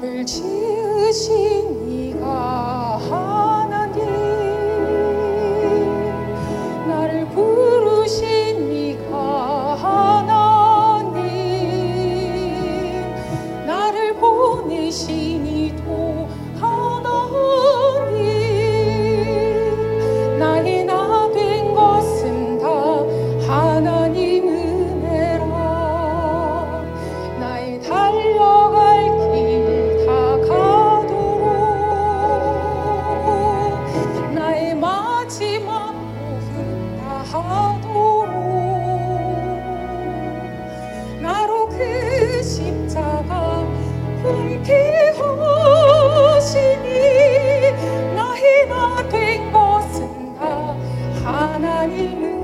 나를 지으신 이가 그치만 모든 다하도록 나로 그 십자가 굶기하시니 나희나 된 것은 다 하나님은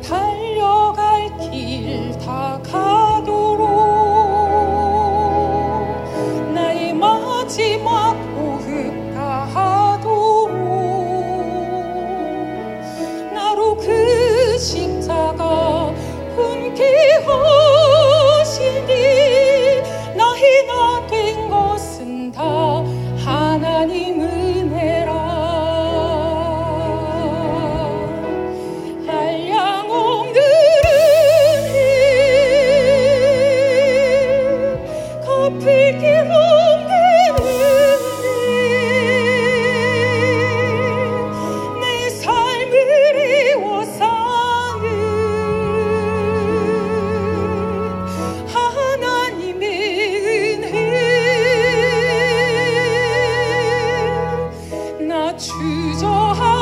달려갈 길 다 가. so high.